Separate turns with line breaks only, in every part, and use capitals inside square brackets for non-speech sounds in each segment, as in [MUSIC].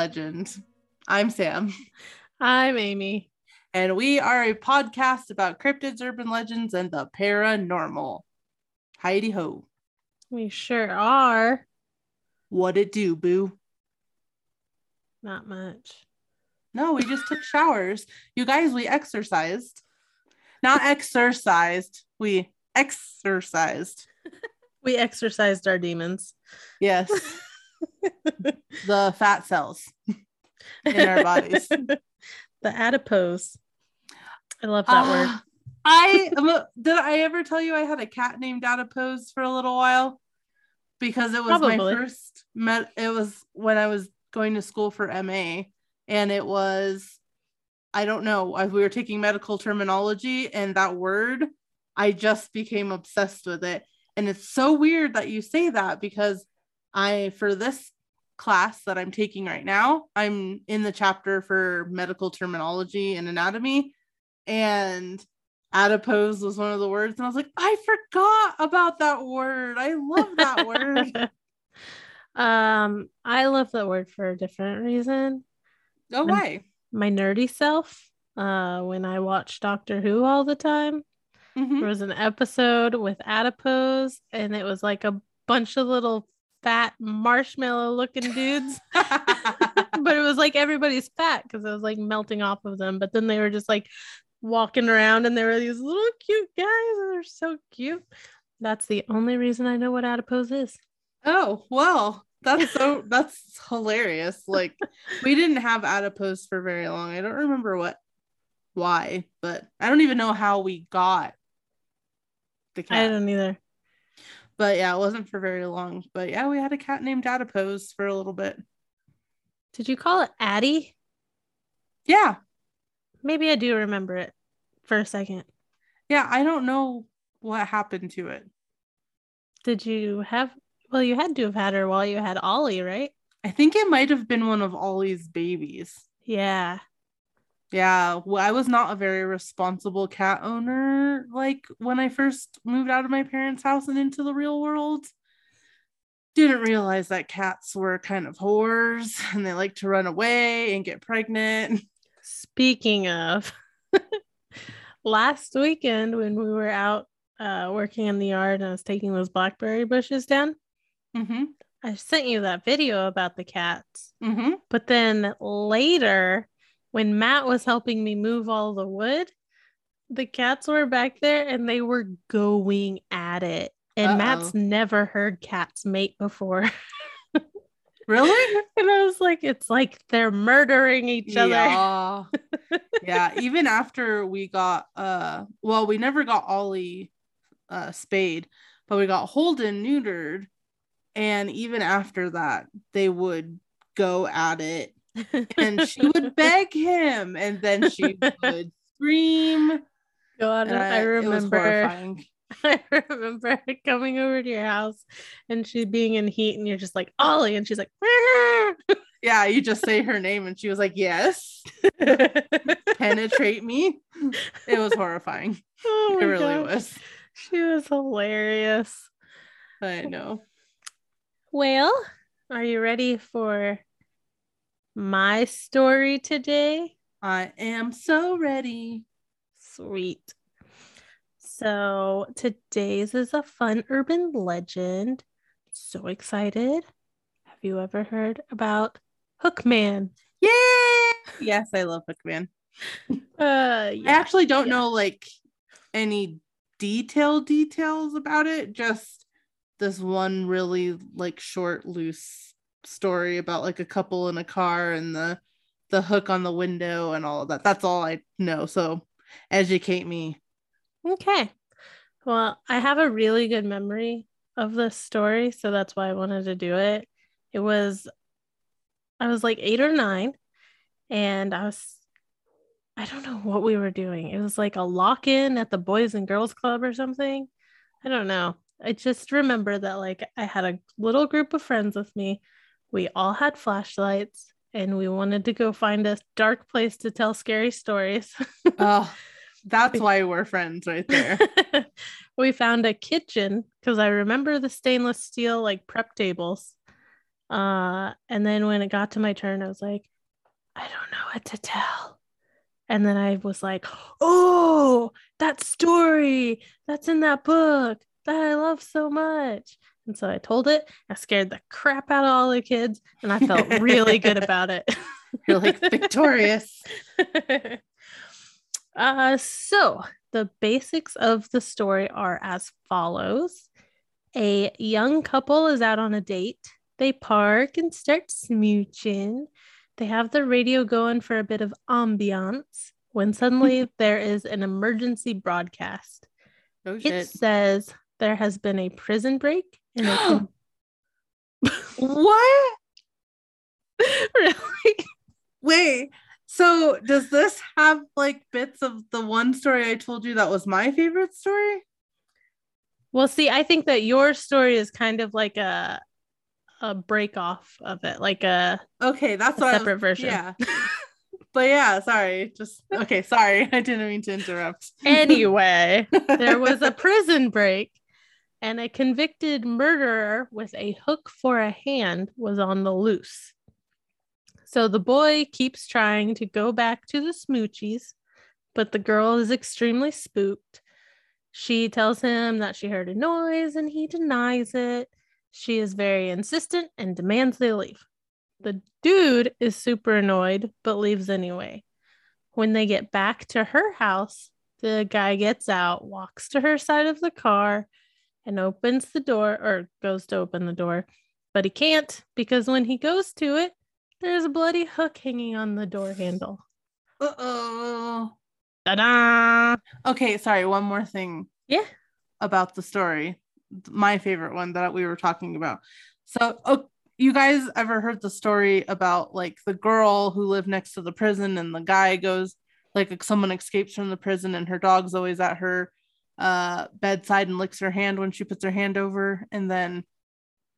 legend. I'm Sam,
I'm Amy.
and we are a podcast about cryptids, urban legends, and the paranormal. Heidi ho.
We sure are.
What it do, boo?
Not much.
No, we just took showers. You guys, we exercised. Not exercised. We exercised. [LAUGHS]
We exercised our demons.
Yes. [LAUGHS] [LAUGHS] the fat cells in our bodies. [LAUGHS]
the adipose. I love that word.
Ah, I did I ever tell you I had a cat named Adipose for a little while because it was my first met. It was when I was going to school for MA, and it was I don't know. We were taking medical terminology, and that word I just became obsessed with it. And it's so weird that you say that because I for this class that I'm taking right now, I'm in the chapter for medical terminology and anatomy and adipose was one of the words and i was like i forgot about that word i love that word [LAUGHS]
um, I love that word for a different reason.
no way
My nerdy self. Uh, when I watch Doctor Who all the time,
Mhm.
there was an episode with adipose, and it was like a bunch of little fat marshmallow looking dudes. [LAUGHS] but it was like everybody's fat because it was like melting off of them. But then they were just like walking around and there were these little cute guys and they're so cute. That's the only reason I know what adipose is.
oh well that's so [LAUGHS] that's hilarious like we didn't have adipose for very long i don't remember what why but i don't even know how we got the
I
cat
don't either.
But yeah it wasn't for very long but yeah we had a cat named adipose for a little bit
Did you call it Addie?
yeah
Maybe I do remember it for a second.
yeah i don't know what happened to it
Did you have, well, you had to have had her while you had Ollie, right?
I think it might have been one of Ollie's babies.
Yeah.
Yeah, well, I was not a very responsible cat owner like when I first moved out of my parents' house and into the real world. Didn't realize that cats were kind of whores [LAUGHS] and they like to run away and get pregnant.
Speaking of, [LAUGHS] last weekend when we were out uh, working in the yard and I was taking those blackberry bushes down,
Mm-hmm.
I sent you that video about the cats.
Mm-hmm.
But then later, when Matt was helping me move all the wood, the cats were back there and they were going at it. And Matt's
Uh-oh.
never heard cats mate before. [LAUGHS]
Really?
and I was like, it's like they're murdering each other.
Yeah. [LAUGHS] yeah. Even after we got uh well, we never got Ollie uh spayed, but we got Holden neutered. And even after that, they would go at it and [LAUGHS] she would beg him and then she would scream.
God,
And
I,
it
remember. [LAUGHS] I remember [LAUGHS] coming over to your house and she being in heat and you're just like Ollie and she's like
Yeah, you just say her name and she was like, Yes, penetrate me. It was horrifying.
oh
It really
gosh.
was.
She was hilarious.
I know.
Well, are you ready for my story today?
I am so ready.
Sweet. So today's is a fun urban legend. So excited. Have you ever heard about Hookman?
Yay! Yes, I love Hookman. [LAUGHS]
Uh
I actually don't
yeah.
know like any detailed details about it, just this one really like short, loose story about like a couple in a car and the the hook on the window and all of that. That's all I know. So educate me.
Okay. Well, I have a really good memory of this story, so that's why I wanted to do it. It was, I was like eight or nine, and I was, I don't know what we were doing. It was like a lock in at the Boys and Girls Club or something. I don't know. I just remember that like I had a little group of friends with me. We all had flashlights and we wanted to go find a dark place to tell scary stories. [LAUGHS]
Oh, that's why we're friends right there. [LAUGHS]
we found a kitchen because I remember the stainless steel like prep tables. Uh, and then when it got to my turn, I was like, I don't know what to tell. And then I was like, oh, that story that's in that book that I love so much. And so I told it. I scared the crap out of all the kids, and I felt really good [LAUGHS] about it.
You're like victorious. [LAUGHS]
uh, so the basics of the story are as follows A young couple is out on a date. They park and start smooching. They have the radio going for a bit of ambiance when suddenly [LAUGHS] there is an emergency broadcast.
Oh shit.
It says there has been a prison break and [GASPS]
what? [LAUGHS]
really
Wait. So does this have like bits of the one story I told you that was my favorite story?
well see i think that your story is kind of like a a break off of it like a,
Okay, that's
a
what I was-
separate version
Yeah. [LAUGHS] But yeah, sorry. Just okay, sorry. [LAUGHS] I didn't mean to interrupt.
anyway there was a prison break and a convicted murderer with a hook for a hand was on the loose. So the boy keeps trying to go back to the smoochies but the girl is extremely spooked. She tells him that she heard a noise and he denies it. She is very insistent and demands they leave. The dude is super annoyed but leaves anyway. When they get back to her house the guy gets out, walks to her side of the car, and opens the door or goes to open the door, but he can't because when he goes to it, there's a bloody hook hanging on the door handle.
Uh-oh.
Ta-da!
Okay, sorry, one more thing
Yeah.
about the story. My favorite one that we were talking about. So, oh, you guys ever heard the story about like the girl who lived next to the prison and the guy goes like someone escapes from the prison and her dog's always at her uh bedside and licks her hand when she puts her hand over and then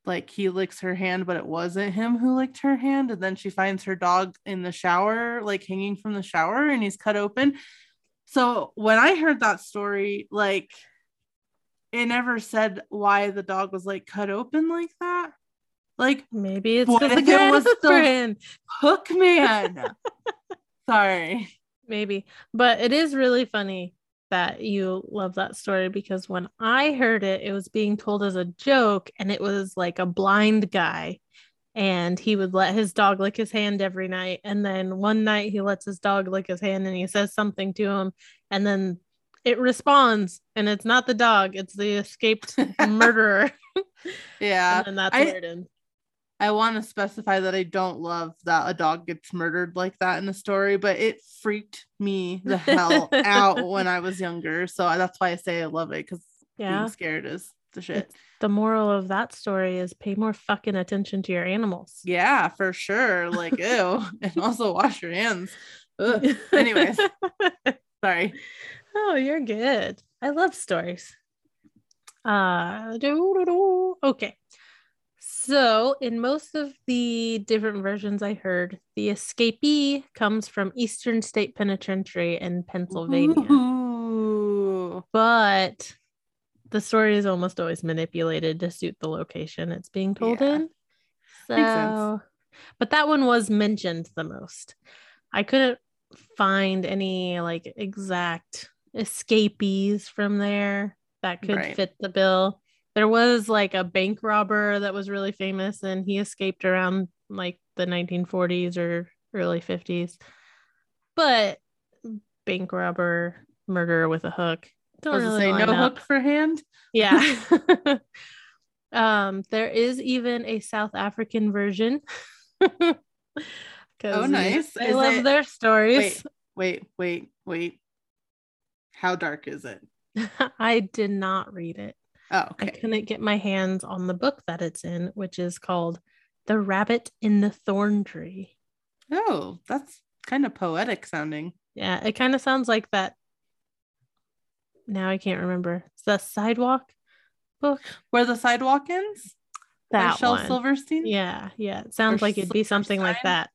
like he licks her hand but it wasn't him who licked her hand and then she finds her dog in the shower like hanging from the shower and he's cut open. So when i heard that story like it never said why the dog was like cut open like that. Like
Maybe it's because the
if it
guy
was the- hook man [LAUGHS] sorry.
Maybe. But it is really funny that you love that story because when I heard it, it was being told as a joke and it was like a blind guy and he would let his dog lick his hand every night. And then one night he lets his dog lick his hand and he says something to him and then it responds and it's not the dog, it's the escaped [LAUGHS] murderer.
yeah [LAUGHS]
and then that's
I-
where it ends.
I want to specify that I don't love that a dog gets murdered like that in a story, but it freaked me the hell out [LAUGHS] when I was younger. So that's why I say I love it because
Yeah.
being scared is the shit.
It's- The moral of that story is pay more fucking attention to your animals.
Yeah, for sure. Like, [LAUGHS] ew. and also wash your hands. Ugh. Anyways, [LAUGHS] sorry.
Oh, you're good. I love stories. Uh, okay. So, in most of the different versions I heard, the escapee comes from Eastern State Penitentiary in Pennsylvania,
Ooh.
but the story is almost always manipulated to suit the location it's being told
Yeah.
in. So, but that one was mentioned the most. I couldn't find any like exact escapees from there that could
Right.
fit the bill. There was like a bank robber that was really famous and he escaped around like the 1940s or early 50s. But bank robber, murder with a hook. Don't really
say no
up.
hook for hand?
Yeah. [LAUGHS] um, there is even a South African version [LAUGHS]
Oh, nice. i
love
it-
their stories.
Wait, wait, wait. How dark is it? [LAUGHS]
I did not read it.
Oh,
I couldn't get my hands on the book that it's in, which is called The Rabbit in the Thorn Tree.
Oh, that's kind of poetic sounding.
Yeah, it kind of sounds like that. Now I can't remember. It's the sidewalk book.
Where the sidewalk ends?
That
Shel
one.
Silverstein?
Yeah, yeah. It sounds
Or
like it'd be something like that.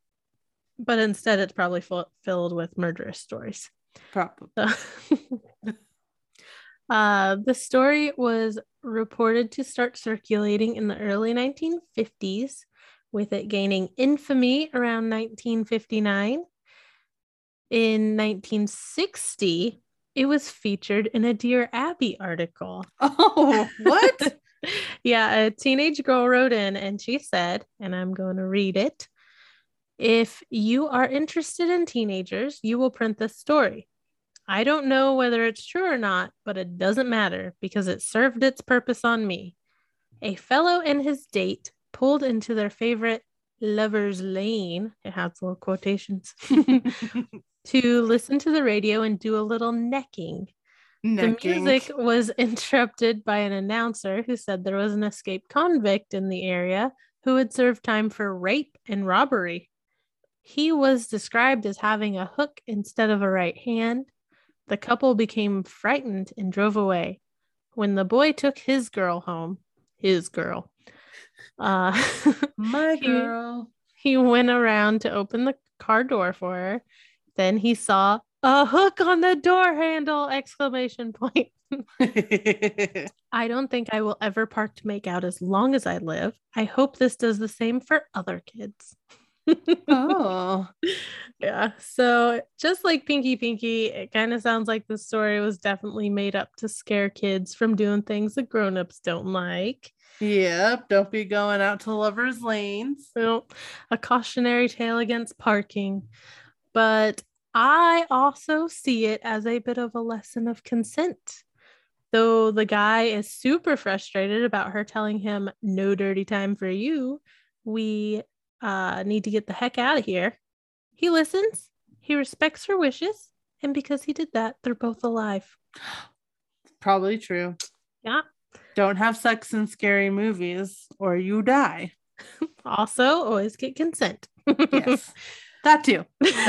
But instead, it's probably full, filled with murderous stories.
Probably.
So- [LAUGHS] uh, the story was reported to start circulating in the early 1950s with it gaining infamy around 1959. In 1960, it was featured in a Dear Abby article. [LAUGHS]
Oh, what? [LAUGHS]
yeah, a teenage girl wrote in and she said, and I'm going to read it. If you are interested in teenagers, you will print this story. I don't know whether it's true or not, but it doesn't matter because it served its purpose on me. A fellow and his date pulled into their favorite lover's lane, it has little quotations, [LAUGHS] to listen to the radio and do a little necking.
Necking.
The music was [LAUGHS] interrupted by an announcer who said there was an escaped convict in the area who had served time for rape and robbery. He was described as having a hook instead of a right hand. The couple became frightened and drove away. When the boy took his girl home, his girl, uh, [LAUGHS]
My
he-
girl.
he went around to open the car door for her. Then he saw a hook on the door handle! Exclamation point. [LAUGHS] [LAUGHS] I don't think I will ever park to make out as long as I live. I hope this does the same for other kids.
Oh. [LAUGHS]
Yeah. So just like Pinky Pinky, it kind of sounds like the story was definitely made up to scare kids from doing things that grown-ups don't like.
Yep. Don't be going out to lovers' lanes.
Well, a cautionary tale against parking. But I also see it as a bit of a lesson of consent. Though the guy is super frustrated about her telling him no dirty time for you, we uh, need to get the heck out of here. He listens, he respects her wishes, and because he did that, they're both alive. [GASPS]
Probably true.
Yeah.
Don't have sex in scary movies or you die. [LAUGHS]
Also, always get consent.
Yes. [LAUGHS] that too.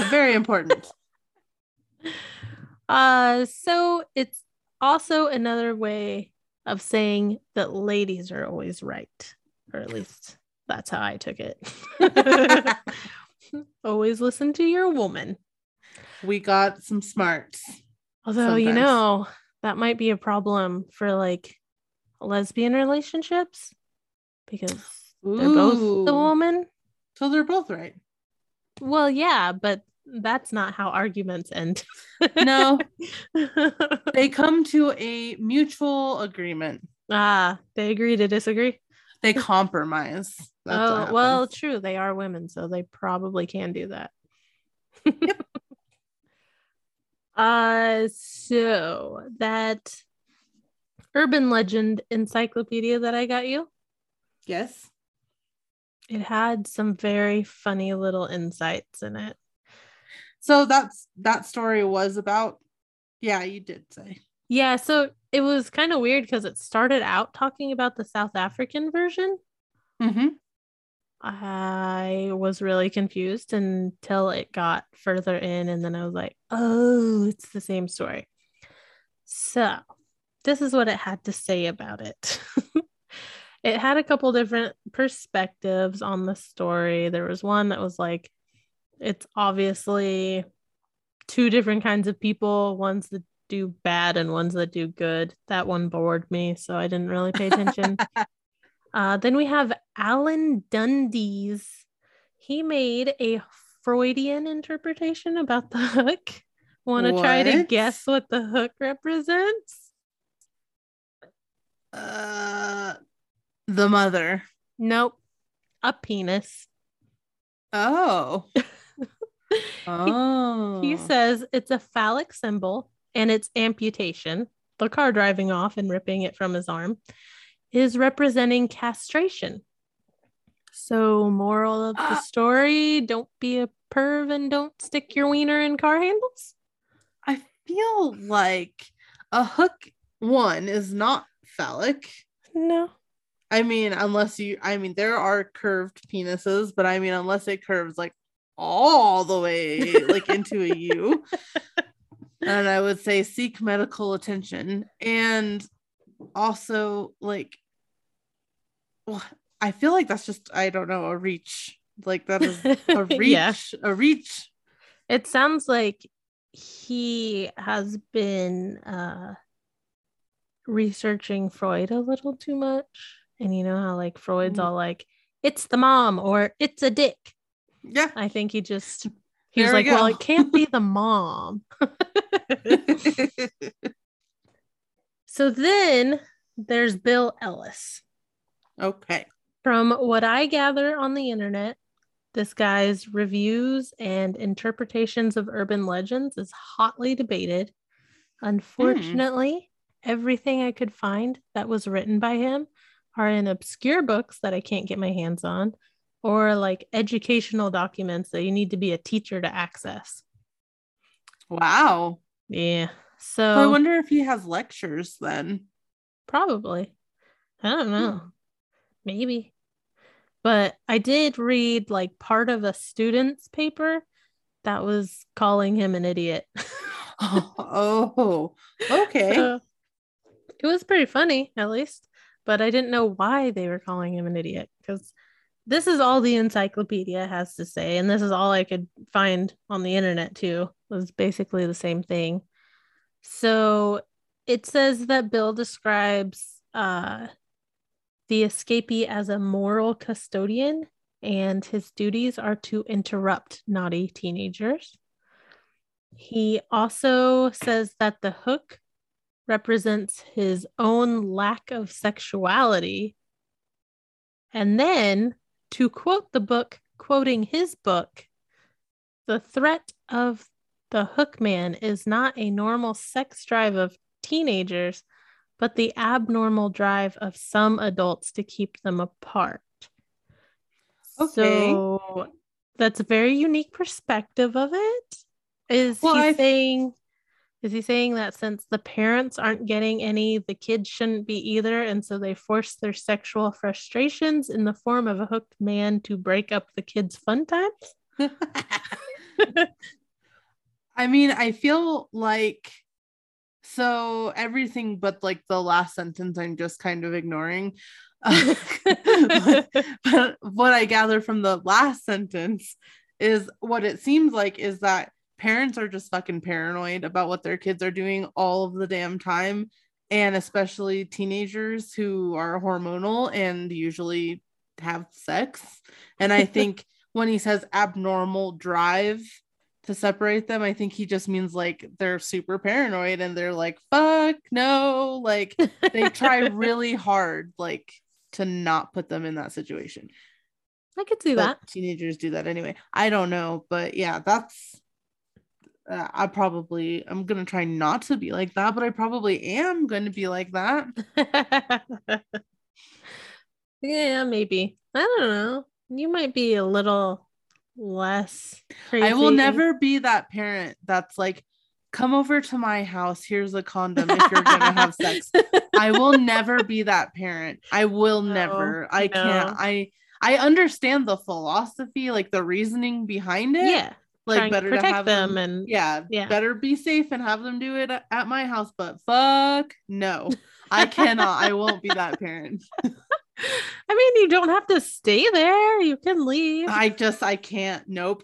Very important. [LAUGHS]
Uh, so it's also another way of saying that ladies are always right, or at least that's how I took it. [LAUGHS] [LAUGHS] always listen to your woman.
we got some smarts.
Although, you know, that might be a problem for like lesbian relationships because they're both the woman.
So they're both right.
Well, yeah, but that's not how arguments end.
No, [LAUGHS] they come to a mutual agreement.
ah, they agree to disagree.
They compromise. That's
oh, well, true. They are women, so they probably can do that. [LAUGHS] uh, so that urban legend encyclopedia that I got you,
yes.
it had some very funny little insights in it.
So that's that story was about. Yeah, you did say.
Yeah, so it was kind of weird because it started out talking about the South African version.
Mm-hmm.
I was really confused until it got further in, and then I was like, oh, it's the same story. So, this is what it had to say about it. [LAUGHS] it had a couple different perspectives on the story. There was one that was like, it's obviously two different kinds of people, ones that do bad and ones that do good. That one bored me, so I didn't really pay attention. [LAUGHS] Uh, then we have Alan Dundes. He made a Freudian interpretation about the hook. Want to try to guess what the hook represents?
Uh, the mother.
Nope. A penis.
Oh. [LAUGHS] oh.
He says it's a phallic symbol and its amputation, the car driving off and ripping it from his arm, is representing castration. So, moral of the
Ah.
story don't be a perv and don't stick your wiener in car handles.
I feel like a hook one is not phallic.
No.
I mean, unless you, I mean, there are curved penises, but I mean, unless it curves like all the way like into a U. [LAUGHS] And I would say seek medical attention. And also, like, well, I feel like that's just, I don't know, a reach. Like, that is [LAUGHS] a reach,
Yeah.
a reach.
It sounds like he has been uh, researching Freud a little too much. And you know how, like, Freud's
Mm.
all like, it's the mom or it's a dick.
Yeah.
I think he just he
There
was
we
like, well, it can't be [LAUGHS] the mom. [LAUGHS] so then there's Bill Ellis.
okay.
From what I gather on the internet, this guy's reviews and interpretations of urban legends is hotly debated. Unfortunately, everything I could find that was written by him are in obscure books that I can't get my hands on or like educational documents that you need to be a teacher to access.
Wow.
Yeah.
So I wonder if he has lectures then.
probably. I don't hmm. know. Maybe. But I did read like part of a student's paper that was calling him an idiot. [LAUGHS]
oh, okay.
So, it was pretty funny, at least. But I didn't know why they were calling him an idiot because this is all the encyclopedia has to say, and this is all I could find on the internet too. Was basically the same thing. So it says that Bill describes uh, the escapee as a moral custodian, and his duties are to interrupt naughty teenagers. He also says that the hook represents his own lack of sexuality. And then, to quote the book, quoting his book, the threat of the hook man is not a normal sex drive of teenagers, but the abnormal drive of some adults to keep them apart.
Okay.
So that's a very unique perspective of it. Is
Well,
he
I-
saying is he saying that since the parents aren't getting any, the kids shouldn't be either, and so they force their sexual frustrations in the form of a hooked man to break up the kids' fun times? [LAUGHS] [LAUGHS]
I mean, I feel like so everything but like the last sentence I'm just kind of ignoring. [LAUGHS] but, but what I gather from the last sentence is what it seems like is that parents are just fucking paranoid about what their kids are doing all of the damn time. And especially teenagers who are hormonal and usually have sex. And I think [LAUGHS] when he says abnormal drive to separate them, I think he just means like they're super paranoid and they're like, fuck no. Like they try really [LAUGHS] hard, like to not put them in that situation.
I could see that.
Teenagers do that anyway. I don't know, but yeah, that's. Uh, I probably I'm gonna try not to be like that, but I probably am going to be like that. [LAUGHS]
yeah, maybe. I don't know. You might be a little less crazy.
I will never be that parent that's like, come over to my house. Here's a condom if you're gonna have sex. [LAUGHS] I will never be that parent. I will
No,
never. I
no.
can't. I I understand the philosophy, like the reasoning behind it.
Yeah.
Like better to
protect
have
them
them.
and
yeah,
Yeah.
better be safe and have them do it at, at my house. But fuck no, I cannot. I won't be that parent. [LAUGHS]
I mean, you don't have to stay there. You can leave.
I just I can't. Nope.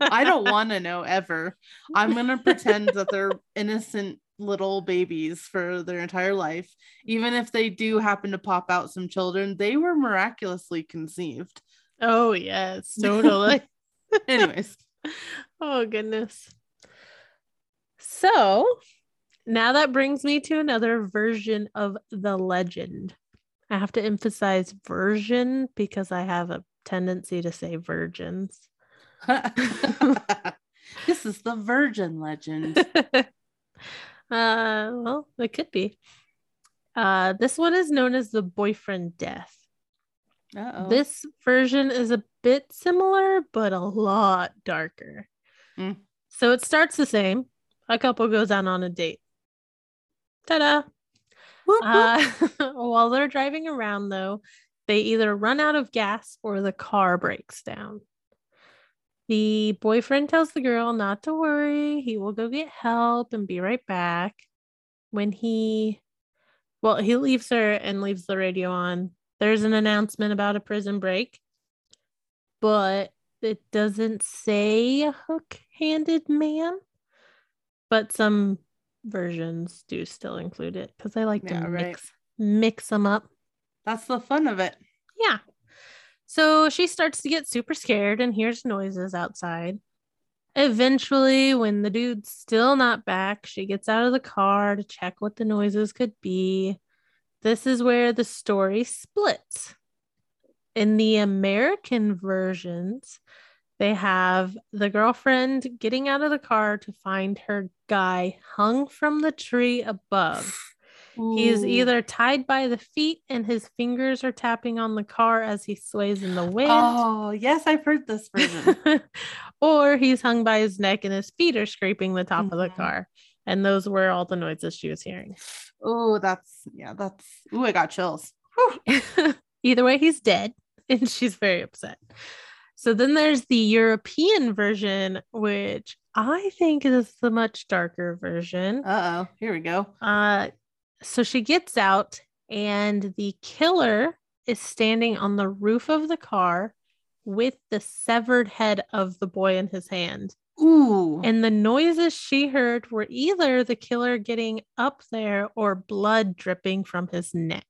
I don't [LAUGHS] want to know ever. I'm gonna pretend that they're innocent little babies for their entire life. Even if they do happen to pop out some children, they were miraculously conceived.
oh, yes, totally. [LAUGHS]
Anyways, [LAUGHS]
oh, goodness. So now that brings me to another version of the legend. I have to emphasize version because I have a tendency to say virgins. [LAUGHS]
this is the virgin legend. [LAUGHS]
uh, well, it could be. Uh, this one is known as the boyfriend death.
Uh-oh.
This version is a bit similar, but a lot darker.
Mm.
So it starts the same. A couple goes out on a date. Ta-da!
Whoop, whoop.
Uh, [LAUGHS] while they're driving around, though, they either run out of gas or the car breaks down. The boyfriend tells the girl not to worry. He will go get help and be right back. When he, well, he leaves her and leaves the radio on. There's an announcement about a prison break, but it doesn't say a hook handed man. But some versions do still include it because I like
Yeah,
to
right.
mix mix them up.
That's the fun of it.
Yeah. So she starts to get super scared and hears noises outside. Eventually, when the dude's still not back, she gets out of the car to check what the noises could be. This is where the story splits. In the American versions, they have the girlfriend getting out of the car to find her guy hung from the tree above. He is either tied by the feet and his fingers are tapping on the car as he sways in the wind.
Oh, yes, I've heard this version. [LAUGHS]
or he's hung by his neck and his feet are scraping the top of the
Mhm.
car. And those were all the noises she was hearing.
oh, that's yeah, that's oh, I got chills. [LAUGHS]
Either way, he's dead, [LAUGHS] and she's very upset. So then there's the European version, which I think is the much darker version.
Uh oh, here we go.
Uh, so she gets out, and the killer is standing on the roof of the car with the severed head of the boy in his hand.
Ooh,
And the noises she heard were either the killer getting up there or blood dripping from his neck.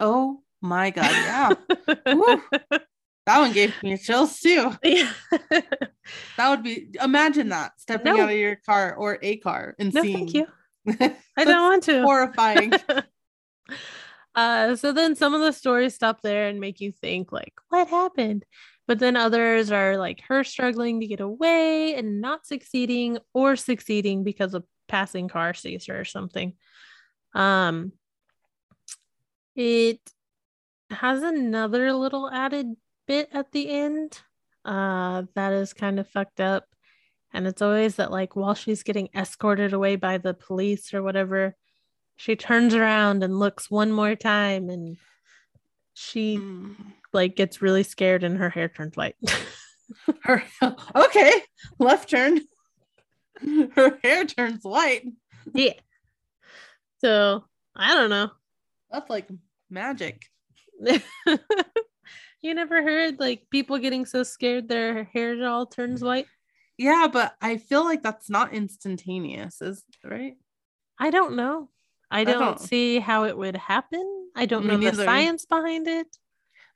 oh my god, yeah, [LAUGHS] that one gave me chills too.
Yeah. [LAUGHS]
That would be imagine that stepping
No.
out of your car or a car and
no,
seeing.
thank you. [LAUGHS] I don't want to.
horrifying.
uh, so then some of the stories stop there and make you think, like, what happened? But then others are like her struggling to get away and not succeeding or succeeding because a passing car sees her or something. Um, it has another little added bit at the end uh, that is kind of fucked up. And it's always that, like, while she's getting escorted away by the police or whatever, she turns around and looks one more time and she
Mm.
like gets really scared and her hair turns white. [LAUGHS]
Her okay, left turn. [LAUGHS] Her hair turns white.
yeah. So I don't know.
That's like magic. [LAUGHS]
you never heard like people getting so scared their hair all turns white?
Yeah, but I feel like that's not instantaneous, is right?
I don't know. I don't,
don't-
see how it would happen. I don't
Me
know the science behind it.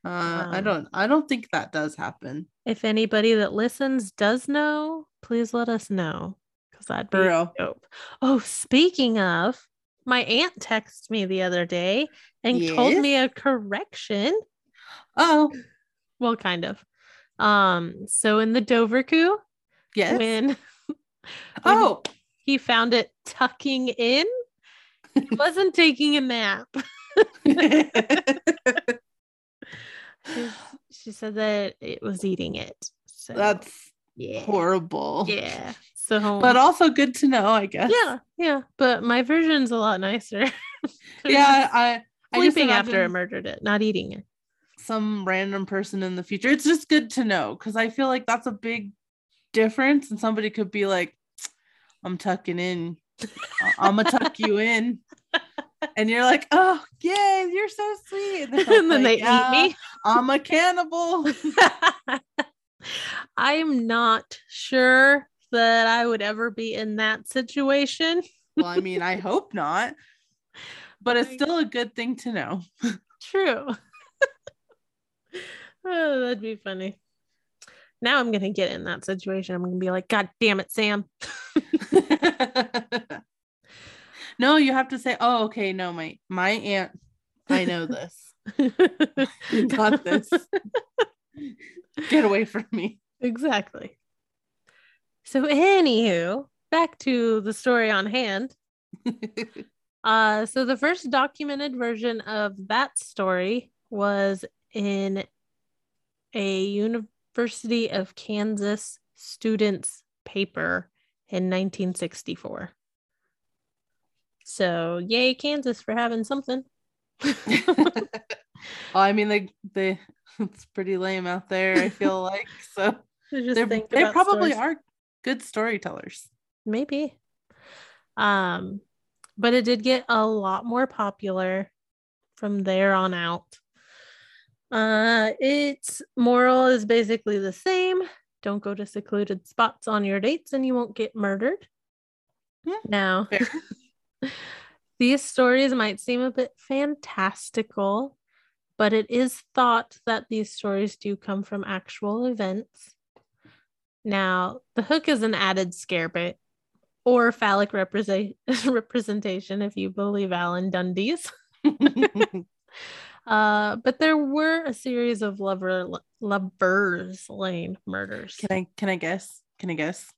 Uh, I
Um,
don't. I don't think that does happen.
If anybody that listens does know, please let us know because that'd be dope. Oh, speaking of, my aunt texted me the other day and told me a correction.
Oh,
Well, kind of. Um, so in the Dover coup,
yes.
when [LAUGHS]
oh,
he found it tucking in, he [LAUGHS] wasn't taking a nap. [LAUGHS] She, she said that it was eating it. So
that's
yeah.
horrible.
Yeah. So
But also good to know, I guess.
yeah, yeah. But my version's a lot nicer. [LAUGHS]
Yeah. I. I
sleeping after
I
murdered it, not eating it.
some random person in the future. It's just good to know because I feel like that's a big difference, and somebody could be like, "I'm tucking in. I'm gonna tuck you in," [LAUGHS] and you're like, "Oh, yay, you're so sweet." And, [LAUGHS]
and then
like,
they
"Yeah,
eat me.
I'm a cannibal.
I'm not sure that I would ever be in that situation. [LAUGHS]
well, I mean, I hope not, but it's still a good thing to know. [LAUGHS]
True. [LAUGHS] oh, that'd be funny. Now I'm gonna get in that situation. I'm gonna be like, God damn it, Sam.
no, you have to say, "Oh, okay, no, my my aunt, I know this. You got this. Get away from me."
exactly. So, anywho, back to the story on hand. [LAUGHS] Uh, so the first documented version of that story was in a University of Kansas students paper in 1964. So, yay, Kansas for having something. [LAUGHS]
well, I mean, they they [LAUGHS] it's pretty lame out there. I feel like so
Just
they're, they probably
stories.
are good storytellers.
maybe. Um but it did get a lot more popular from there on out. Uh its moral is basically the same. Don't go to secluded spots on your dates and you won't get murdered.
Hmm,
now [LAUGHS] these stories might seem a bit fantastical but it is thought that these stories do come from actual events. Now, the hook is an added scare bit or phallic represent- [LAUGHS] representation if you believe Alan Dundes. [LAUGHS] [LAUGHS] uh, but there were a series of lover lovers lane murders.
Can I can I guess? Can I guess?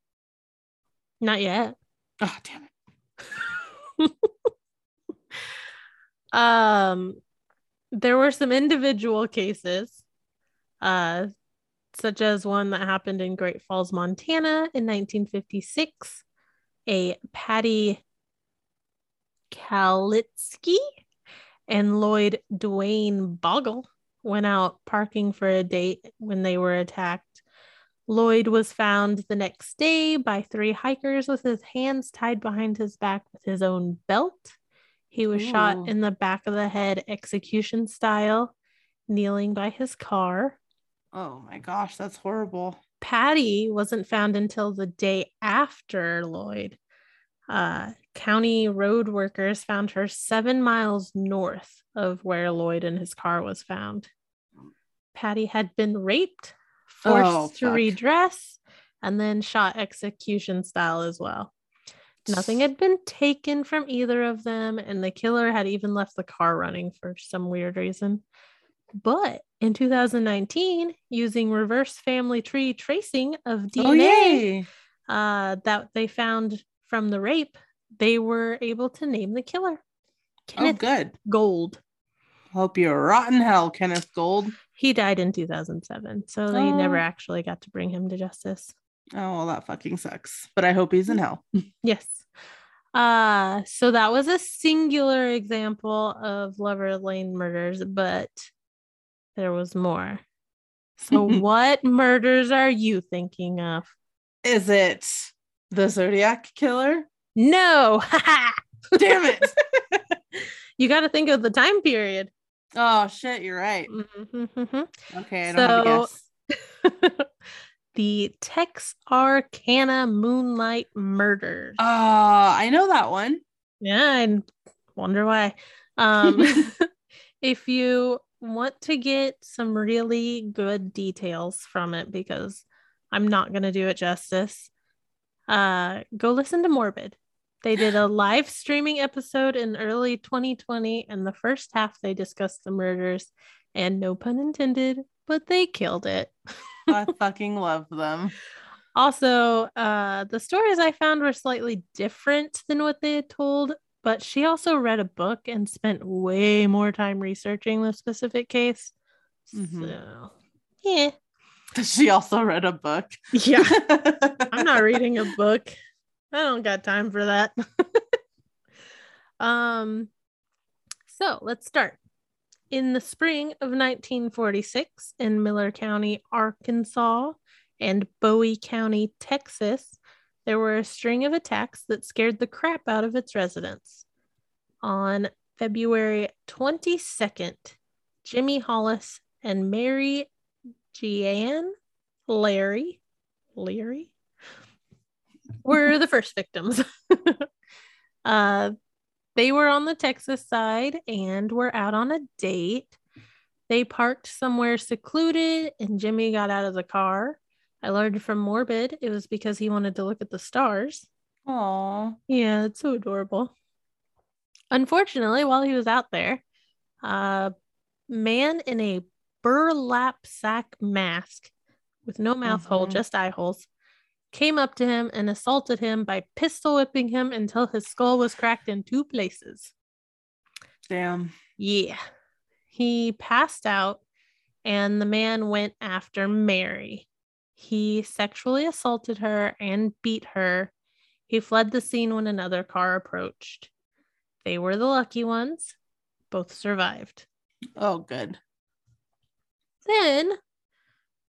Not yet.
Oh damn
it. um there were some individual cases, uh, such as one that happened in Great Falls, Montana in 1956. A Patty Kalitzke and Lloyd Duane Bogle went out parking for a date when they were attacked. Lloyd was found the next day by three hikers with his hands tied behind his back with his own belt. He was Ooh. shot in the back of the head, execution style, kneeling by his car.
Oh my gosh, that's horrible.
Patty wasn't found until the day after Lloyd. Uh, county road workers found her seven miles north of where Lloyd and his car was found. Patty had been raped, forced oh, to redress, and then shot execution style as well. Nothing had been taken from either of them, and the killer had even left the car running for some weird reason. But in 2019, using reverse family tree tracing of DNA oh, uh, that they found from the rape, they were able to name the killer. Oh,
Kenneth oh, good.
Gold.
Hope you're rotten hell, Kenneth Gould.
He died in 2007, so they oh. never actually got to bring him to justice.
Oh, well, that fucking sucks. But I hope he's in hell. [LAUGHS]
yes. Uh, so that was a singular example of Lover Lane murders, but there was more. So, [LAUGHS] what murders are you thinking of?
Is it the Zodiac killer?
No. [LAUGHS]
Damn it. [LAUGHS]
you got to think of the time period.
Oh, shit. You're right. Mm-hmm, mm-hmm. Okay. I don't so, guess.
the Texarkana Moonlight Murders.
Uh, I know that one.
Yeah, I wonder why. Um, if you want to get some really good details from it, because I'm not going to do it justice, uh, go listen to Morbid. They did a [LAUGHS] live streaming episode in early 2020, and the first half they discussed the murders, and no pun intended, but they killed it.
I [LAUGHS] fucking love them.
Also, uh, the stories I found were slightly different than what they had told, but she also read a book and spent way more time researching the specific case. Mm-hmm. So, yeah. [LAUGHS]
She also read a book.
Yeah. [LAUGHS] I'm not reading a book. I don't got time for that. [LAUGHS] um, so let's start. In the spring of 1946, in Miller County, Arkansas, and Bowie County, Texas, there were a string of attacks that scared the crap out of its residents. On February 22nd, Jimmy Hollis and Mary Jeanne Larry, Leary, were the first victims. [LAUGHS] uh, they were on the Texas side and were out on a date. They parked somewhere secluded and Jimmy got out of the car. I learned from Morbid it was because he wanted to look at the stars.
Aww.
Yeah, it's so adorable. Unfortunately, while he was out there, a man in a burlap sack mask with no mouth hole, mm-hmm. just eye holes, came up to him and assaulted him by pistol whipping him until his skull was cracked in two places.
Damn.
Yeah. He passed out and the man went after Mary. He sexually assaulted her and beat her. He fled the scene when another car approached. They were the lucky ones. Both survived.
Oh, good.
Then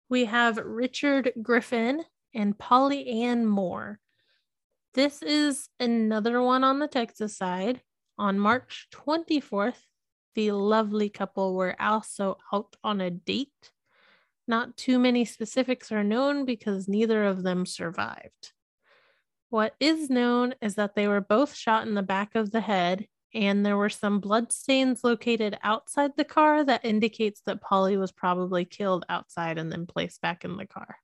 we have Richard Griffin and Polly Ann Moore. This is another one on the Texas side. On March 24th, the lovely couple were also out on a date. Not too many specifics are known because neither of them survived. What is known is that they were both shot in the back of the head and there were some blood stains located outside the car that indicates that Polly was probably killed outside and then placed back in the car.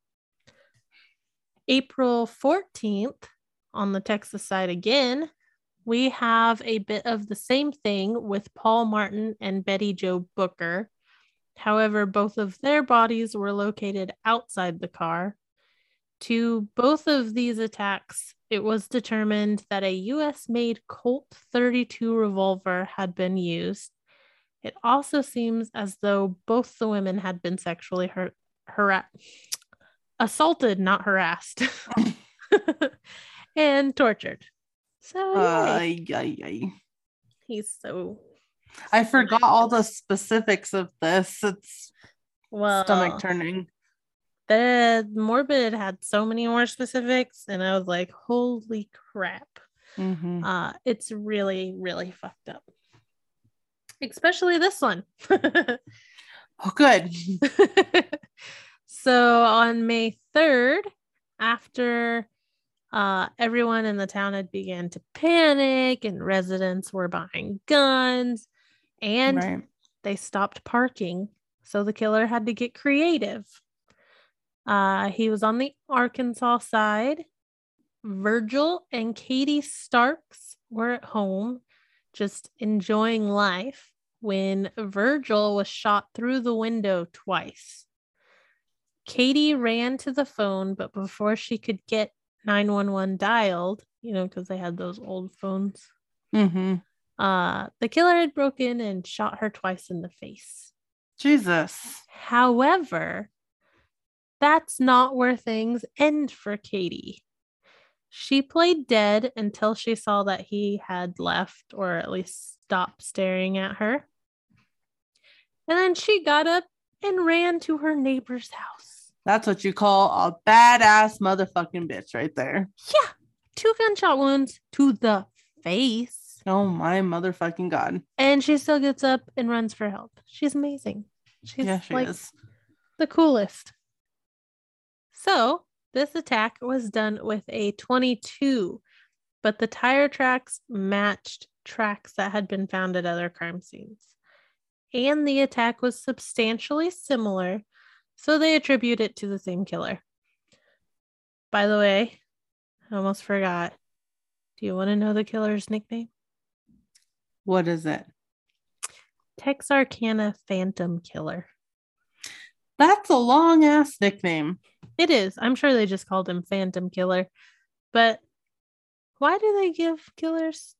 April 14th, on the Texas side again, we have a bit of the same thing with Paul Martin and Betty Jo Booker. However, both of their bodies were located outside the car. To both of these attacks, it was determined that a US made Colt 32 revolver had been used. It also seems as though both the women had been sexually hurt, harassed, assaulted, not harassed, [LAUGHS] and tortured. So,
ay.
he's so
I forgot all the specifics of this. It's
well.
stomach turning.
The morbid had so many more specifics, and I was like, "Holy crap!"
Mhm.
Uh, it's really, really fucked up. Especially this one. [LAUGHS]
Oh, good. [LAUGHS]
so on May 3rd, after uh, everyone in the town had began to panic and residents were buying guns and
right.
they stopped parking. So the killer had to get creative. Uh, he was on the Arkansas side. Virgil and Katie Starks were at home just enjoying life when Virgil was shot through the window twice. Katie ran to the phone, but before she could get 911 dialed, you know, because they had those old phones,
hmm
uh, the killer had broken and shot her twice in the face.
Jesus.
However, that's not where things end for Katie. She played dead until she saw that he had left or at least stopped staring at her. And then she got up and ran to her neighbor's house.
That's what you call a badass motherfucking bitch right there.
Yeah, two gunshot wounds to the face.
Oh my motherfucking god.
And she still gets up and runs for help. She's amazing. She's
yeah, she
like
is.
the coolest. So, this attack was done with a 22, but the tire tracks matched tracks that had been found at other crime scenes. And the attack was substantially similar, so they attribute it to the same killer. By the way, I almost forgot. Do you want to know the killer's nickname?
What is it?
Texarkana Phantom Killer.
That's a long ass nickname.
It is. I'm sure they just called him Phantom Killer. But why do they give killers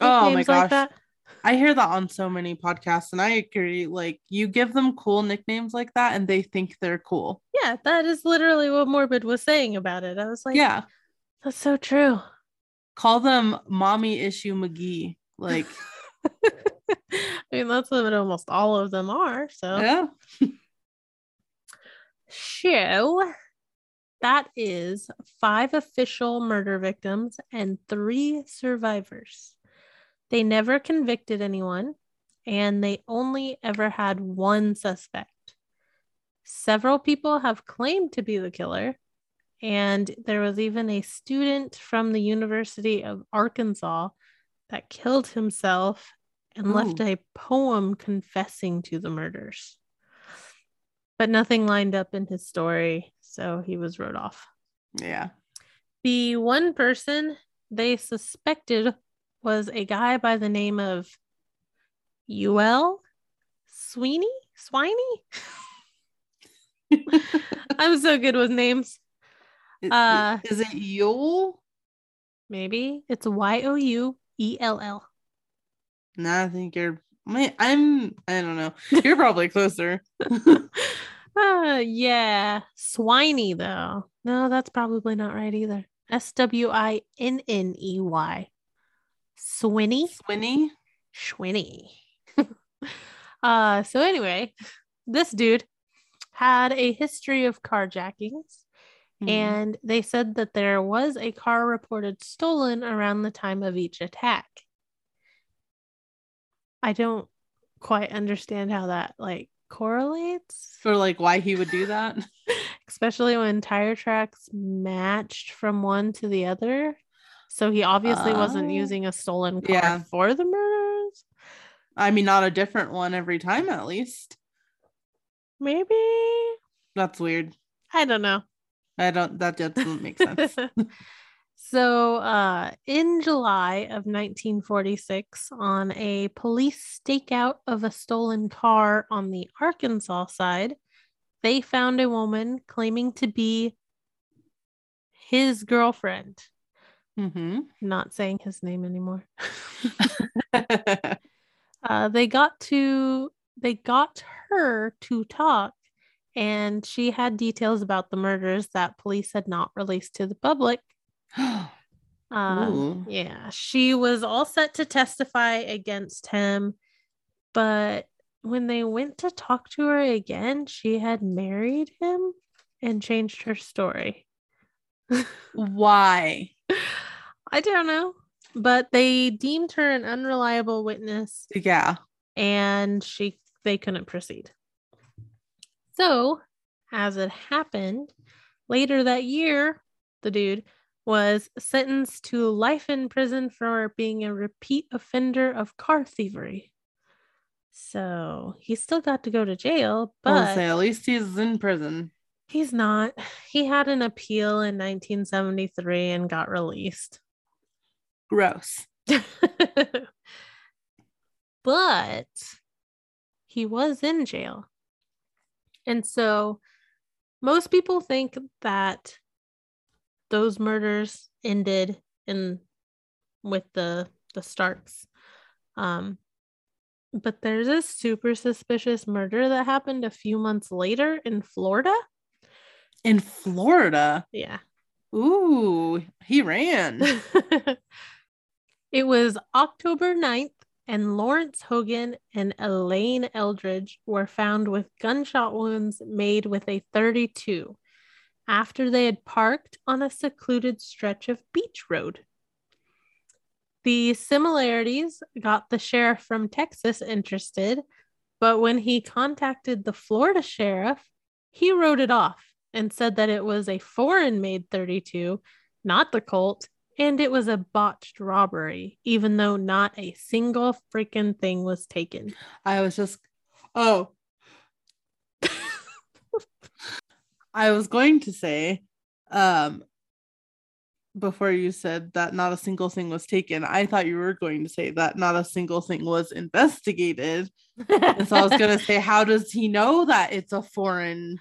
Oh my gosh.
like that?
I hear that on so many podcasts, and I agree. Like, you give them cool nicknames like that, and they think they're cool.
Yeah, that is literally what Morbid was saying about it. I was like,
yeah.
that's so true.
Call them Mommy Issue McGee. Like, [LAUGHS]
I mean, that's what almost all of them are. So,
yeah.
so that is five official murder victims and three survivors. They never convicted anyone, and they only ever had one suspect. Several people have claimed to be the killer, and there was even a student from the University of Arkansas that killed himself and left a poem confessing to the murders. But nothing lined up in his story, so he was wrote off.
Yeah.
The one person they suspected was a guy by the name of Ul Sweeney? Swiney? [LAUGHS] I'm so good with names.
Is-
Uh,
is it Yule?
Maybe it's Y O U E L L.
Nah, I think you're. My, I'm. I don't know. You're probably closer. [LAUGHS] [LAUGHS]
Uh, yeah. Swiney, though. No, that's probably not right either. S W I N N E Y. Swinny?
Swinny.
Schwinny. [LAUGHS] uh, so anyway, this dude had a history of carjackings,
Hmm.
and they said that there was a car reported stolen around the time of each attack. I don't quite understand how that like correlates,
or like why he would do that. [LAUGHS]
especially when tire tracks matched from one to the other. So he obviously wasn't
Oh.
using a stolen car
Yeah.
for the murders.
I mean, not a different one every time, at least.
Maybe.
That's weird.
I don't know.
I don't, that just doesn't make sense. [LAUGHS]
so, uh, in July of 1946, on a police stakeout of a stolen car on the Arkansas side, they found a woman claiming to be his girlfriend.
Mm-hmm.
Not saying his name anymore. [LAUGHS] [LAUGHS] uh, they got to they got her to talk and she had details about the murders that police had not released to the public [GASPS] uh, yeah she was all set to testify against him but when they went to talk to her again she had married him and changed her story [LAUGHS]
Why?
i don't know but they deemed her an unreliable witness
Yeah.
and she they couldn't proceed. So, as it happened, later that year, the dude was sentenced to life in prison for being a repeat offender of car thievery. So, he still got to go to jail, but
say at least he's in prison.
he's not. He had an appeal in 1973 and got released.
Gross. [LAUGHS]
but he was in jail. And so most people think that those murders ended in with the the Starks. Um but there's a super suspicious murder that happened a few months later in Florida.
In Florida.
Yeah.
Ooh, he ran. [LAUGHS]
it was October 9th, and Lawrence Hogan and Elaine Eldridge were found with gunshot wounds made with a 32 after they had parked on a secluded stretch of beach road. The similarities got the sheriff from Texas interested, but when he contacted the Florida sheriff, he wrote it off and said that it was a foreign made 32, not the Colt, and it was a botched robbery, even though not a single freaking thing was taken.
I was just, oh. [LAUGHS] I was going to say, um, before you said that not a single thing was taken, I thought you were going to say that not a single thing was investigated. And so I was [LAUGHS] going to say, how does he know that it's a foreign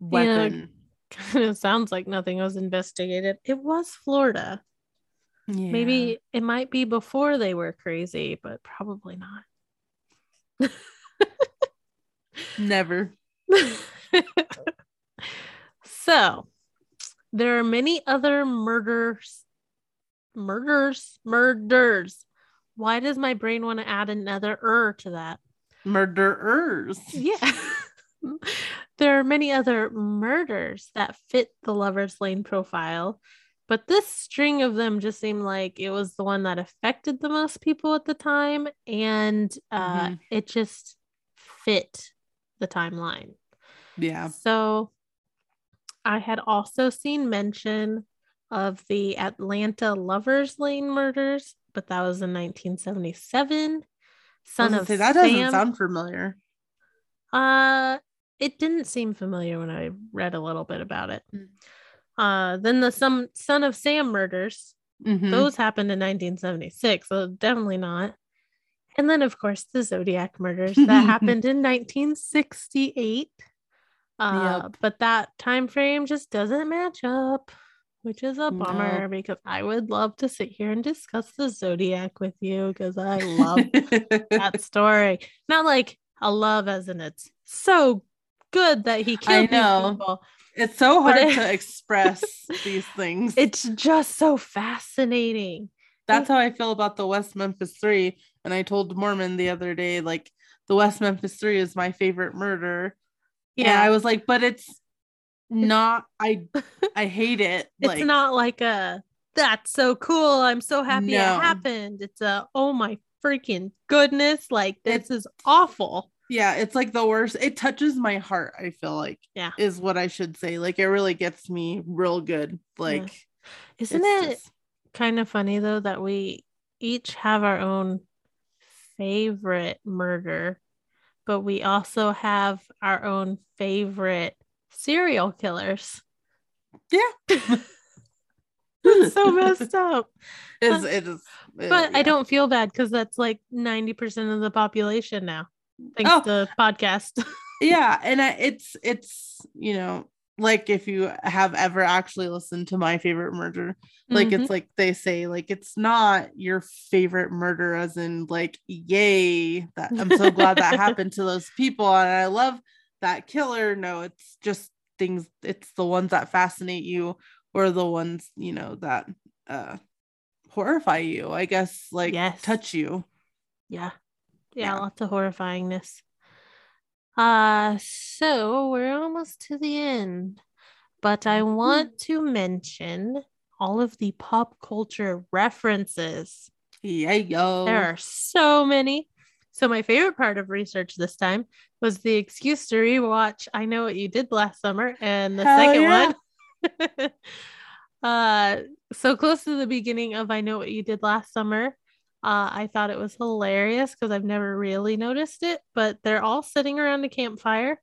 weapon? [LAUGHS]
kind of sounds like nothing was investigated. It was Florida.
Yeah.
Maybe it might be before they were crazy, but probably not.
never. [LAUGHS]
so there are many other murders murders murders why does my brain want to add another er to that
Murderers.
yeah [LAUGHS] there are many other murders that fit the lover's lane profile but this string of them just seemed like it was the one that affected the most people at the time and uh,
Mhm.
it just fit the timeline
Yeah.
so I had also seen mention of the Atlanta Lovers Lane murders, but that was in 1977.
I
Son of
say, that doesn't sound familiar.
uh it didn't seem familiar when I read a little bit about it.
Mm.
Uh then the some Son of Sam murders,
Mhm.
those happened in 1976, so definitely not. And then of course the Zodiac murders that [LAUGHS] happened in 1968. Uh,
Yep.
but that time frame just doesn't match up, which is a bummer because I would love to sit here and discuss the Zodiac with you because I [LAUGHS] love that story. Not like a love as in it's so good that he
I
killed these
know.
people.
it's so hard
it-
to express [LAUGHS] these things.
It's just so fascinating.
That's how I feel about the West Memphis Three. And I told Mormon the other day, like the West Memphis Three is my favorite murder. Yeah, I was like, but it's not. I [LAUGHS] I hate it.
it's
like,
not like a that's so cool. I'm so happy
No.
it happened. It's a oh my freaking goodness, like this
It's-
is awful.
Yeah, it's like the worst. It touches my heart. I feel like.
Yeah.
is what I should say. Like it really gets me real good. Like
Isn't it
just-
kind of funny though that we each have our own favorite murder, but we also have our own favorite serial killers.
Yeah. [LAUGHS]
So messed up. [LAUGHS]
It's, it is. it-
But I don't feel bad because that's like 90% of the population now. Thanks
Oh.
to podcast. [LAUGHS]
yeah and I, it's it's you know like if you have ever actually listened to my favorite murder like
Mhm.
it's like they say like it's not your favorite murder as in like yay that i'm so glad that [LAUGHS] happened to those people and i love that killer no it's just things it's the ones that fascinate you or the ones you know that uh horrify you i guess like
Yes.
touch you
Yeah. Yeah,
Yeah.
lots of horrifyingness. Uh so we're almost to the end. But I
Mhm.
want to mention all of the pop culture references.
yeah yo
There are so many. So my favorite part of research this time was the excuse to rewatch I Know What You Did Last Summer and the
Hell
second
yeah.
one. [LAUGHS] uh so close to the beginning of I Know What You Did Last Summer. Uh, I thought it was hilarious because I've never really noticed it, but they're all sitting around a campfire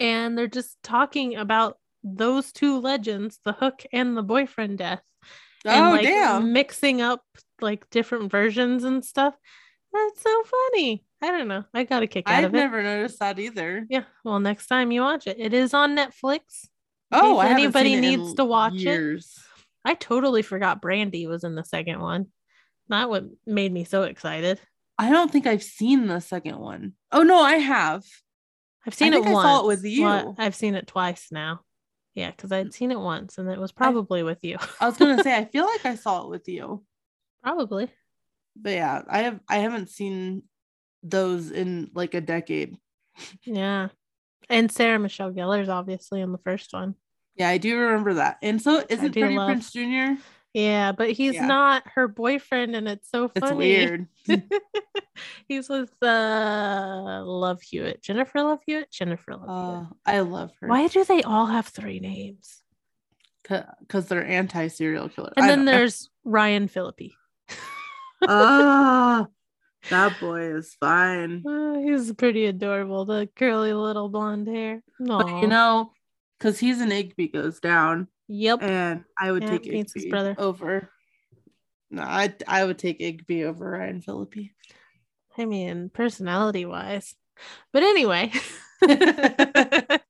and they're just talking about those two legends, the hook and the boyfriend death and
oh
like
damn
mixing up like different versions and stuff. That's so funny. I don't know. I got a kick out
i've
of it.
never noticed that either
Yeah. Well, next time you watch it, it is on Netflix.
Oh,
anybody needs to watch it. I totally forgot Brandy was in the second one. That what made me so excited.
I don't think I've seen the second one. Oh no, I have.
I've seen
think
it
I
once.
saw it with
Well,
you.
I've seen it twice now. Yeah, because I'd seen it once and it was probably with you.
I was gonna say I [LAUGHS] feel like I saw it with you,
probably.
but yeah, I have. I haven't seen those in like a decade.
Yeah. And Sarah Michelle Gellar's obviously in the first one.
Yeah, I do remember that. And so isn't Freddie
love-
Prince Jr.
Yeah, but he's
Yeah.
not her boyfriend, and it's so funny.
It's weird. [LAUGHS]
he's with uh Love Hewitt, Jennifer Love Hewitt, Jennifer Love Hewitt.
Uh, I love her.
Why do they all have three names?
Because they're anti serial killer.
And
I
then
don't know.
there's Ryan Phillippe. [LAUGHS]
ah, [LAUGHS] that boy is fine.
Oh, he's pretty adorable. The curly little blonde hair.
But you know, because he's an Igby goes down.
Yep.
and I would
Yeah,
take Igby
brother.
over. No, I I would take Igby over Ryan Phillippe.
I mean, personality wise. But anyway. [LAUGHS] [LAUGHS]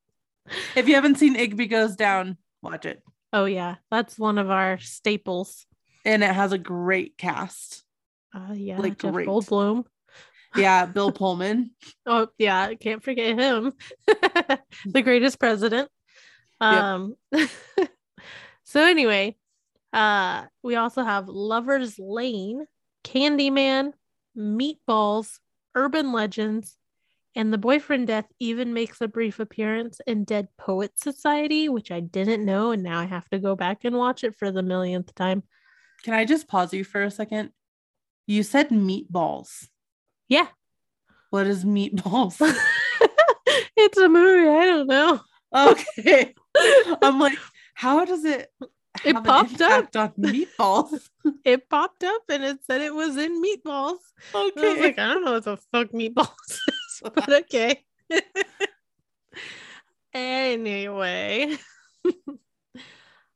If you haven't seen Igby goes down, watch it,
oh yeah, that's one of our staples.
and it has a great cast.
Uh, yeah,
Like,
Jeff
great.
Goldblum.
Yeah, [LAUGHS] Bill Pullman.
Oh yeah, can't forget him. the greatest president. Um so anyway, uh we also have Lover's Lane, Candyman, Meatballs, Urban Legends, and the boyfriend death even makes a brief appearance in Dead Poet Society, which I didn't know, and now I have to go back and watch it for the millionth time.
Can I just pause you for a second? You said meatballs.
Yeah.
What is meatballs? [LAUGHS]
it's a movie, I don't know.
okay. I'm like, [LAUGHS] how does it
It popped up.
on [LAUGHS] meatballs?
it popped up and it said it was in meatballs. And I was
Okay.
like, I don't know what the fuck meatballs [LAUGHS] is, but okay. [LAUGHS] anyway,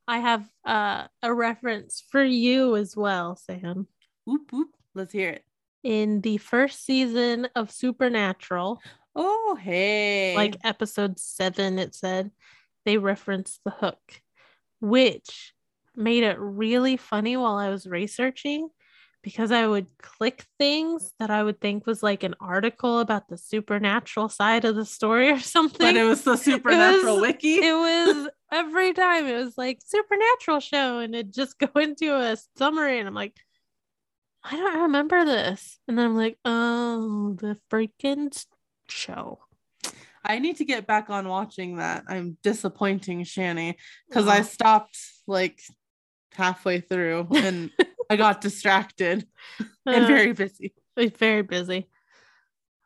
I have uh, a reference for you as well, Sam.
Whoop, whoop. Let's hear it.
In the first season of Supernatural,
Oh, hey.
like episode seven, it said they referenced the hook, which made it really funny while I was researching because I would click things that I would think was like an article about the supernatural side of the story or something.
but it was the [LAUGHS] supernatural
was-
wiki.
it was every time it was like supernatural show and it just go into a summary and I'm like I don't remember this and then I'm like oh the freaking show
I need to get back on watching that. I'm disappointing Shanny because I stopped like halfway through and [LAUGHS] I got distracted and
Uh,
very busy.
It's very busy.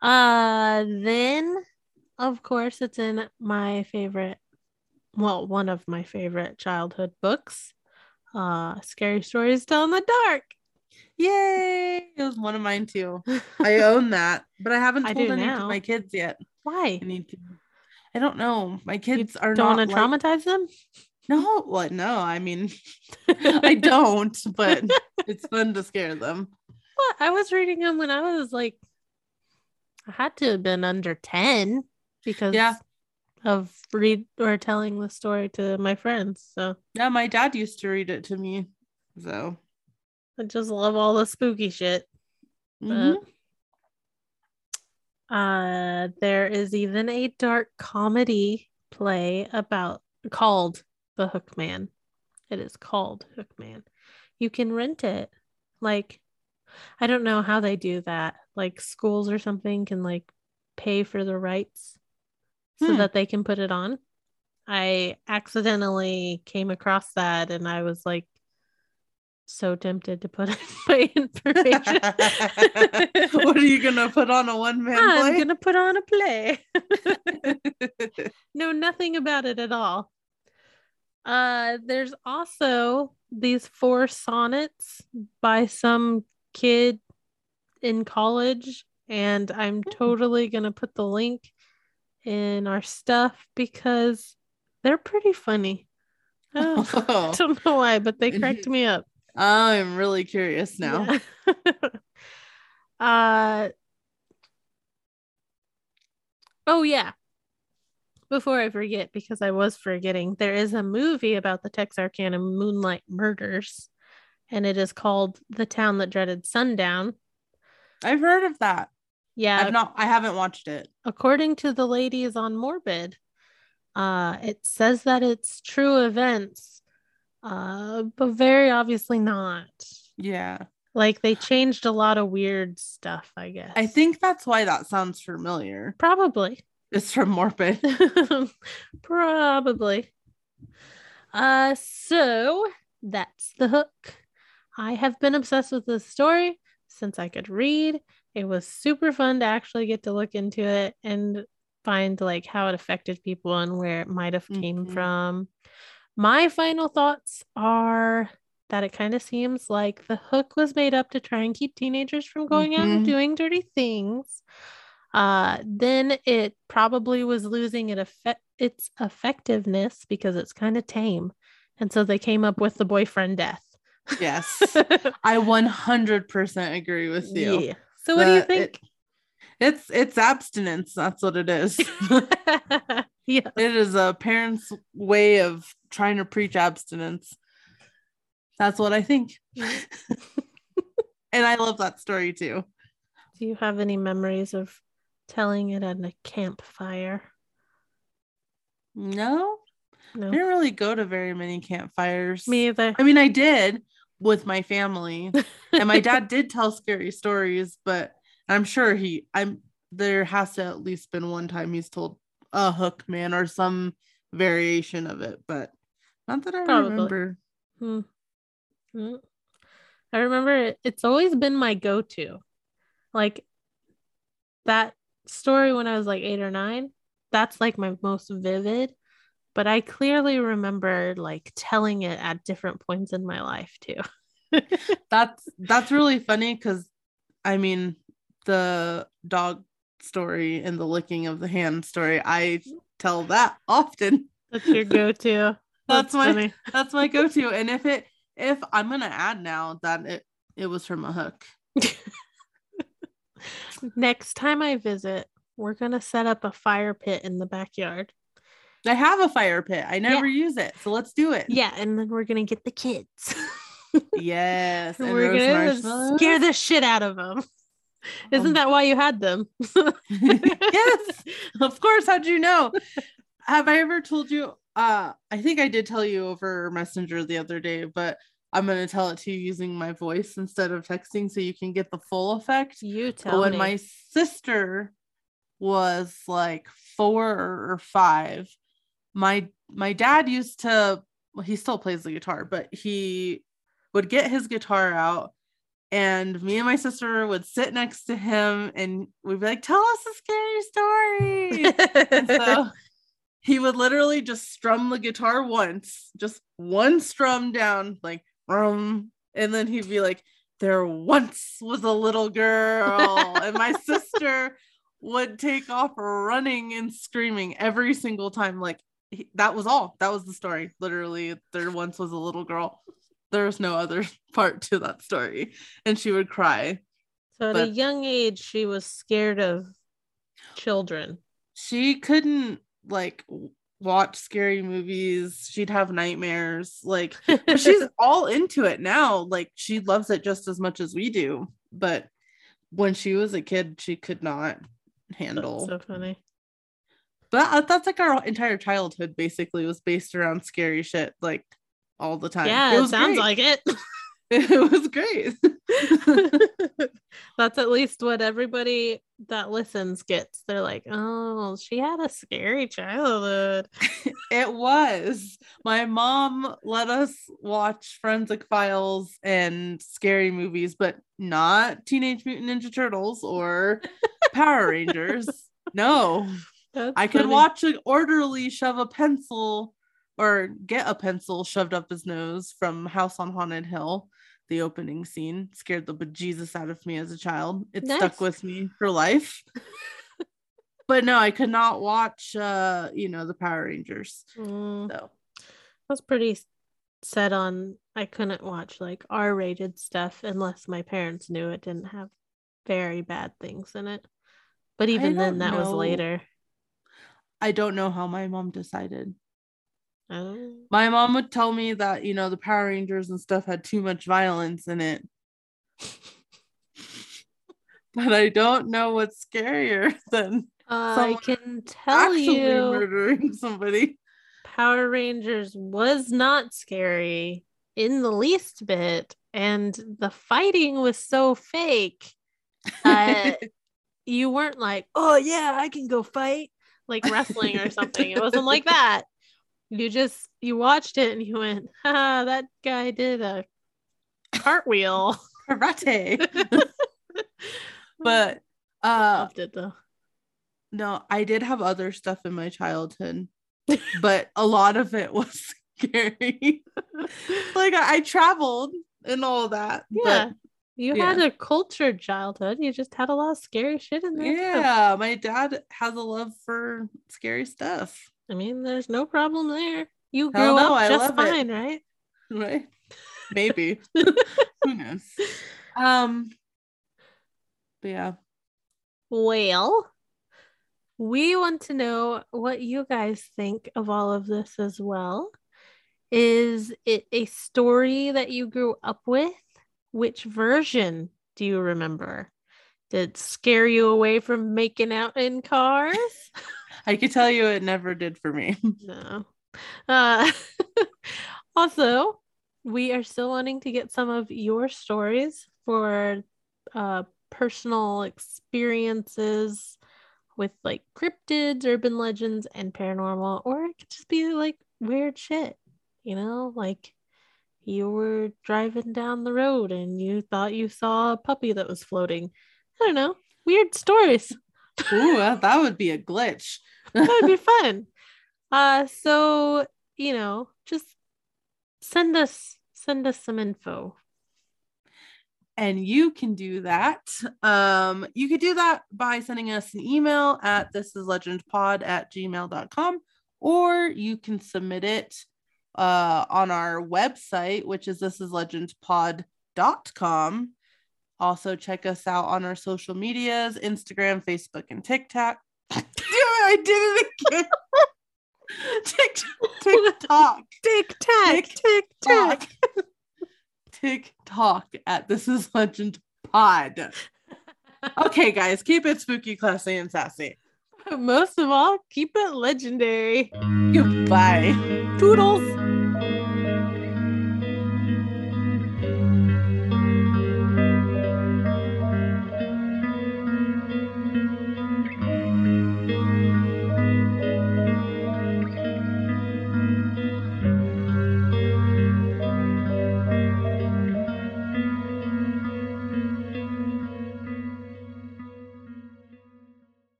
Uh then of course it's in my favorite well, one of my favorite childhood books. Uh, scary stories tell in the dark.
Yay! It was one of mine too. [LAUGHS] I own that, but I haven't
I
told
do
any
now.
of my kids yet.
Why?
I need to. I don't know. My
You
kids are
don't
not
want to
like-
traumatize them?
No, what? No, I mean, [LAUGHS] I don't. But it's fun to scare them.
What? I was reading them when I was like, I had to have been under 10 because
Yeah.
of read or telling the story to my friends. So
Yeah, my dad used to read it to me. So
I just love all the spooky shit.
mhm.
Uh, there is even a dark comedy play about called The Hook Man. It is called Hook Man. You can rent it. Like, I don't know how they do that. Like schools or something can like pay for the rights so
Hmm.
that they can put it on. I accidentally came across that and I was like so tempted to put [LAUGHS] in my information. [LAUGHS]
what are you gonna put on a one man
I'm gonna put on a play. [LAUGHS] know nothing about it at all. Uh, there's also these four sonnets by some kid in college, and I'm totally gonna put the link in our stuff because they're pretty funny. I don't, I
Oh,
don't know why, but they cracked me up.
I'm really curious now.
Yeah. [LAUGHS] uh oh yeah. Before I forget, because I was forgetting, there is a movie about the Texarkana Moonlight Murders, and it is called The Town That Dreaded Sundown.
I've heard of that.
Yeah,
I've not. I haven't watched it.
according to the ladies on Morbid, uh, it says that it's true events, uh, but very obviously not.
Yeah,
Like they changed a lot of weird stuff, I guess.
I think that's why that sounds familiar.
probably.
It's from Morbid. [LAUGHS]
Probably. Uh so that's the hook. I have been obsessed with this story since I could read. It was super fun to actually get to look into it and find like how it affected people and where it might have came
Mhm.
from. My final thoughts are that it kind of seems like the hook was made up to try and keep teenagers from going out and
Mhm.
doing dirty things. Uh, then it probably was losing it effect its effectiveness because it's kind of tame. And so they came up with the boyfriend death.
Yes, [LAUGHS] I 100% agree with you.
yeah. So what do you think?
It's it's abstinence. That's what it is. [LAUGHS]
yeah.
it is a parent's way of trying to preach abstinence. That's what I think. and I love that story too.
Do you have any memories of telling it at a campfire?
No,
No.
I didn't really go to very many campfires.
Me either.
I mean, I did with my family, [LAUGHS] and my dad did tell scary stories, but I'm sure he, I'm there has to at least been one time he's told a hook man or some variation of it, but not that I
Probably.
remember.
Hmm. Hmm. I remember it, it's always been my go to. Like that story when I was like eight or nine, that's like my most vivid. But I clearly remember like telling it at different points in my life too. [LAUGHS]
That's that's really funny because I mean the dog story and the licking of the hand story, I tell that often.
That's your go to.
That's my
funny. [LAUGHS]
that's my go-to. And if it if I'm gonna add now that it it was from a hook. [LAUGHS]
Next time I visit, we're going to set up a fire pit in the backyard.
I have a fire pit. I never use it. So let's do it.
Yeah. And then we're going to get the kids. [LAUGHS]
Yes.
And we're gonna scare the shit out of them. Isn't
Um,
that why you had them?
yes. Of course. How'd you know? Have I ever told you? Uh, I think I did tell you over Messenger the other day, but I'm gonna tell it to you using my voice instead of texting so you can get the full effect.
You
But
tell
when
me.
my sister was like four or five, my my dad used to well, he still plays the guitar, but he would get his guitar out and me and my sister would sit next to him and we'd be like, tell us a scary story. and so [LAUGHS] he would literally just strum the guitar once, just one strum down, like rum, and then he'd be like, "There once was a little girl," and my [LAUGHS] sister would take off running and screaming every single time. Like he, that was all. That was the story. Literally, there once was a little girl. There was no other [LAUGHS] part to that story, and she would cry.
So at
But-
a young age, she was scared of children.
she couldn't like watch scary movies she'd have nightmares like [LAUGHS] but she's all into it now like she loves it just as much as we do but when she was a kid she could not handle
That's so funny.
but that's like our entire childhood basically was based around scary shit like all the time
Yeah, it,
was
sounds
great.
like it. [LAUGHS] [LAUGHS]
it was great [LAUGHS]
That's at least what everybody that listens gets. They're like, oh, she had a scary childhood. [LAUGHS]
It was. My mom let us watch Forensic Files and scary movies, but not Teenage Mutant Ninja Turtles or Power Rangers. No,
That's
I could
funny.
watch an orderly shove a pencil or get a pencil shoved up his nose from House on Haunted Hill. The opening scene scared the bejesus out of me as a child. It
Nice.
stuck with me for life. [LAUGHS] but no, I could not watch uh, you know, the Power Rangers.
Mm,
So
I was pretty set on I couldn't watch like R-rated stuff unless my parents knew it didn't have very bad things in it. But even then, that was later.
I don't know how my mom decided.
Don't-
My mom would tell me that, you know, the Power Rangers and stuff had too much violence in it. [LAUGHS] but I don't know what's scarier [LAUGHS] than
I can tell you,
murdering somebody.
Power Rangers was not scary in the least bit, and the fighting was so fake. Uh, [LAUGHS] you weren't like, oh yeah, I can go fight like wrestling or something. It wasn't like that. You just you watched it and you went, ah, that guy did a cartwheel. [LAUGHS]
Karate. [LAUGHS] but uh
loved it though.
no, I did have other stuff in my childhood, [LAUGHS] but a lot of it was scary. like I, I traveled and all that.
Yeah.
But
You
yeah.
had a cultured childhood. You just had a lot of scary shit in there.
yeah, my dad has a love for scary stuff.
I mean, there's no problem there. You grew
Hell
up
I
just
love it.
fine, right?
Right? Maybe. [LAUGHS] Who knows? Um but yeah.
Well, we want to know what you guys think of all of this as well. Is it a story that you grew up with? Which version do you remember? Did it scare you away from making out in cars? [LAUGHS]
I could tell you it never did for me. [LAUGHS]
No. Uh, [LAUGHS] also, we are still wanting to get some of your stories for uh, personal experiences with like cryptids, urban legends, and paranormal, or it could just be like weird shit, you know, like you were driving down the road and you thought you saw a puppy that was floating. I don't know, weird stories.
Ooh, that would be a glitch.
that would be [LAUGHS] fun. Uh, so you know, just send us send us some info.
and you can do that. Um, you could do that by sending us an email at this is legendpod at gmail.com, or you can submit it uh, on our website, which is this is legendpod.com. Also, check us out on our social medias Instagram, Facebook, and TikTok. [LAUGHS] Damn it, I did it again. TikTok.
Tick tack, tick
TikTok.
tack.
TikTok at This Is Legend Pod. Okay, guys, keep it spooky, classy, and sassy.
Most of all, keep it legendary.
Goodbye.
Toodles.